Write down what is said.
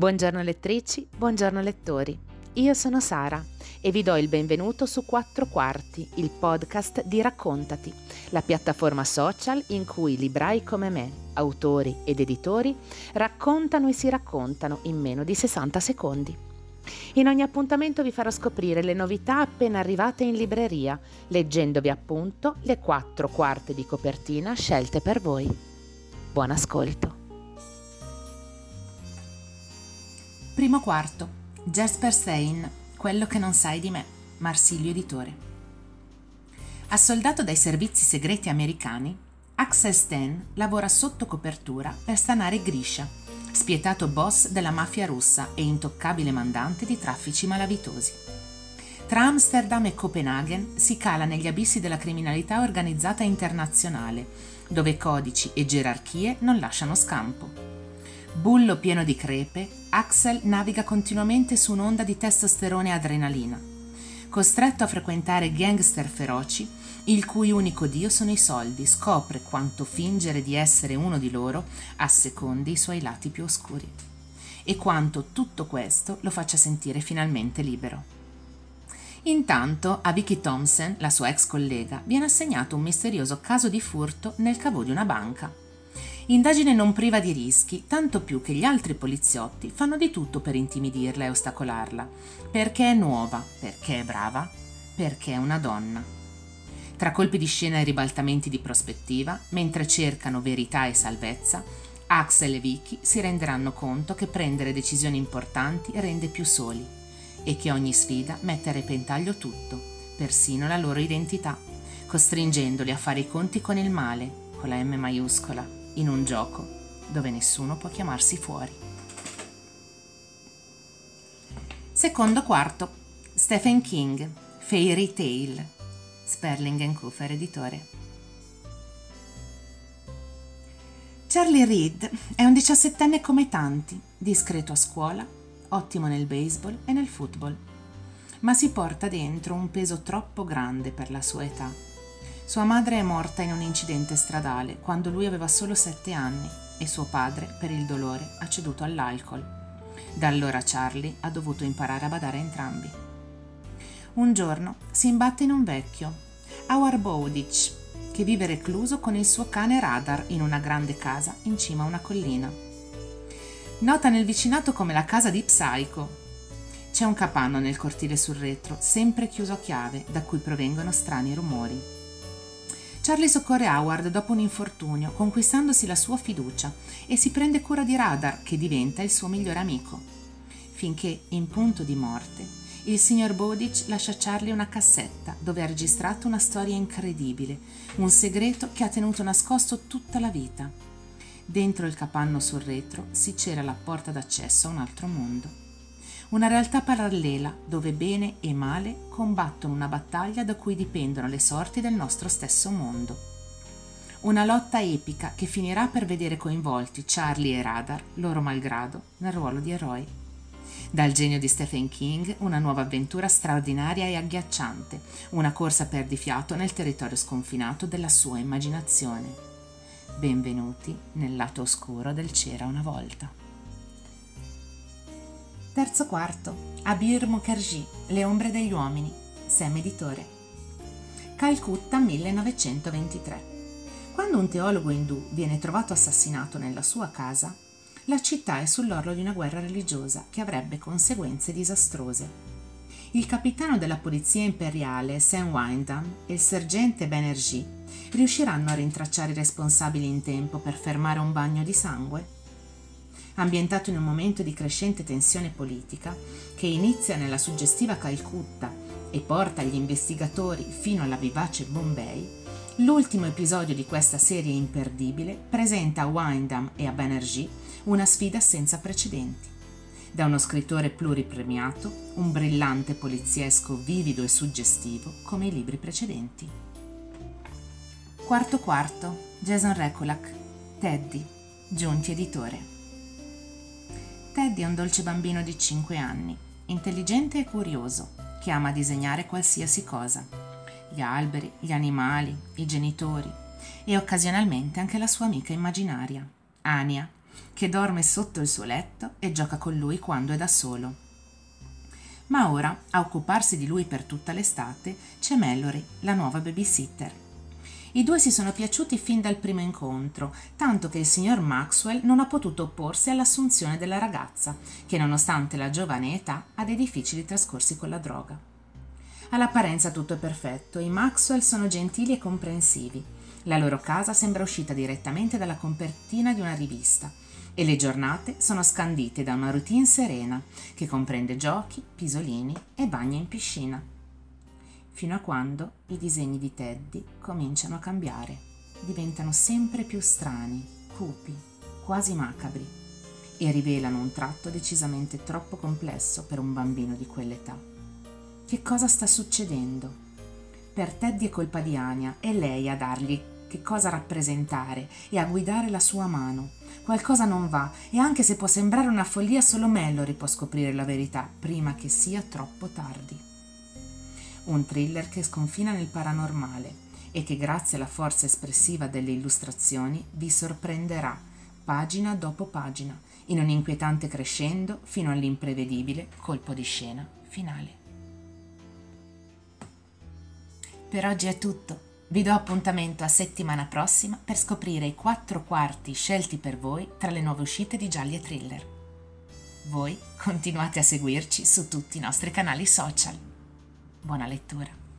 Buongiorno lettrici, buongiorno lettori. Io sono Sara e vi do il benvenuto su Quattro Quarti, il podcast di Raccontati, la piattaforma social in cui librai come me, autori ed editori, raccontano e si raccontano in meno di 60 secondi. In ogni appuntamento vi farò scoprire le novità appena arrivate in libreria, leggendovi appunto le quattro quarte di copertina scelte per voi. Buon ascolto. Primo quarto. Jasper Stein, Quello che non sai di me. Marsilio Editore. Assoldato dai servizi segreti americani, Axel Sten lavora sotto copertura per stanare Grisha, spietato boss della mafia russa e intoccabile mandante di traffici malavitosi. Tra Amsterdam e Copenaghen si cala negli abissi della criminalità organizzata internazionale, dove codici e gerarchie non lasciano scampo. Bullo pieno di crepe, Axel naviga continuamente su un'onda di testosterone e adrenalina. Costretto a frequentare gangster feroci, il cui unico dio sono i soldi, scopre quanto fingere di essere uno di loro assecondi i suoi lati più oscuri. E quanto tutto questo lo faccia sentire finalmente libero. Intanto a Vicky Thompson, la sua ex collega, viene assegnato un misterioso caso di furto nel cavo di una banca. Indagine non priva di rischi, tanto più che gli altri poliziotti fanno di tutto per intimidirla e ostacolarla. Perché è nuova, perché è brava, perché è una donna. Tra colpi di scena e ribaltamenti di prospettiva, mentre cercano verità e salvezza, Axel e Vicky si renderanno conto che prendere decisioni importanti rende più soli e che ogni sfida mette a repentaglio tutto, persino la loro identità, costringendoli a fare i conti con il male, con la M maiuscola, in un gioco dove nessuno può chiamarsi fuori. Secondo quarto, Stephen King, Fairy Tale, Sperling Cooper editore. Charlie Reed è un diciassettenne come tanti, discreto a scuola, ottimo nel baseball e nel football, ma si porta dentro un peso troppo grande per la sua età sua madre è morta in un incidente stradale quando lui aveva solo sette anni e suo padre, per il dolore, ha ceduto all'alcol. Da allora Charlie ha dovuto imparare a badare a entrambi. Un giorno si imbatte in un vecchio, Howard Bowditch, che vive recluso con il suo cane Radar in una grande casa in cima a una collina. Nota nel vicinato come la casa di Psycho. C'è un capanno nel cortile sul retro, sempre chiuso a chiave, da cui provengono strani rumori. Charlie soccorre Howard dopo un infortunio, conquistandosi la sua fiducia e si prende cura di Radar, che diventa il suo migliore amico. Finché, in punto di morte, il signor Bowditch lascia a Charlie una cassetta dove ha registrato una storia incredibile, un segreto che ha tenuto nascosto tutta la vita. Dentro il capanno sul retro si c'era la porta d'accesso a un altro mondo una realtà parallela dove bene e male combattono una battaglia da cui dipendono le sorti del nostro stesso mondo. Una lotta epica che finirà per vedere coinvolti Charlie e Radar, loro malgrado, nel ruolo di eroi. Dal genio di Stephen King una nuova avventura straordinaria e agghiacciante, una corsa perdifiato nel territorio sconfinato della sua immaginazione. Benvenuti nel lato oscuro del C'era una volta. Terzo quarto. Abir Mukherjee, Le ombre degli uomini. Sam Editore. Calcutta 1923. Quando un teologo indù viene trovato assassinato nella sua casa, la città è sull'orlo di una guerra religiosa che avrebbe conseguenze disastrose. Il capitano della polizia imperiale, Sam Wyndham, e il sergente Banerjee riusciranno a rintracciare i responsabili in tempo per fermare un bagno di sangue? Ambientato in un momento di crescente tensione politica, che inizia nella suggestiva Calcutta e porta gli investigatori fino alla vivace Bombay, l'ultimo episodio di questa serie imperdibile presenta a Wyndham e a Banerjee una sfida senza precedenti. Da uno scrittore pluripremiato, un brillante poliziesco vivido e suggestivo come i libri precedenti. Quarto quarto, Jason Rekulak, Teddy, Giunti Editore. Teddy è un dolce bambino di 5 anni, intelligente e curioso, che ama disegnare qualsiasi cosa. Gli alberi, gli animali, i genitori e occasionalmente anche la sua amica immaginaria, Ania, che dorme sotto il suo letto e gioca con lui quando è da solo. Ma ora, a occuparsi di lui per tutta l'estate, c'è Mallory, la nuova babysitter. I due si sono piaciuti fin dal primo incontro, tanto che il signor Maxwell non ha potuto opporsi all'assunzione della ragazza, che nonostante la giovane età ha dei difficili trascorsi con la droga. All'apparenza tutto è perfetto, i Maxwell sono gentili e comprensivi. La loro casa sembra uscita direttamente dalla copertina di una rivista e le giornate sono scandite da una routine serena che comprende giochi, pisolini e bagni in piscina fino a quando i disegni di Teddy cominciano a cambiare, diventano sempre più strani, cupi, quasi macabri e rivelano un tratto decisamente troppo complesso per un bambino di quell'età. Che cosa sta succedendo? Per Teddy è colpa di Ania, è lei a dargli che cosa rappresentare e a guidare la sua mano. Qualcosa non va e anche se può sembrare una follia solo Mallory può scoprire la verità prima che sia troppo tardi un thriller che sconfina nel paranormale e che grazie alla forza espressiva delle illustrazioni vi sorprenderà pagina dopo pagina in un inquietante crescendo fino all'imprevedibile colpo di scena finale. Per oggi è tutto. Vi do appuntamento a settimana prossima per scoprire i quattro quarti scelti per voi tra le nuove uscite di gialli e thriller. Voi continuate a seguirci su tutti i nostri canali social. Buona lettura.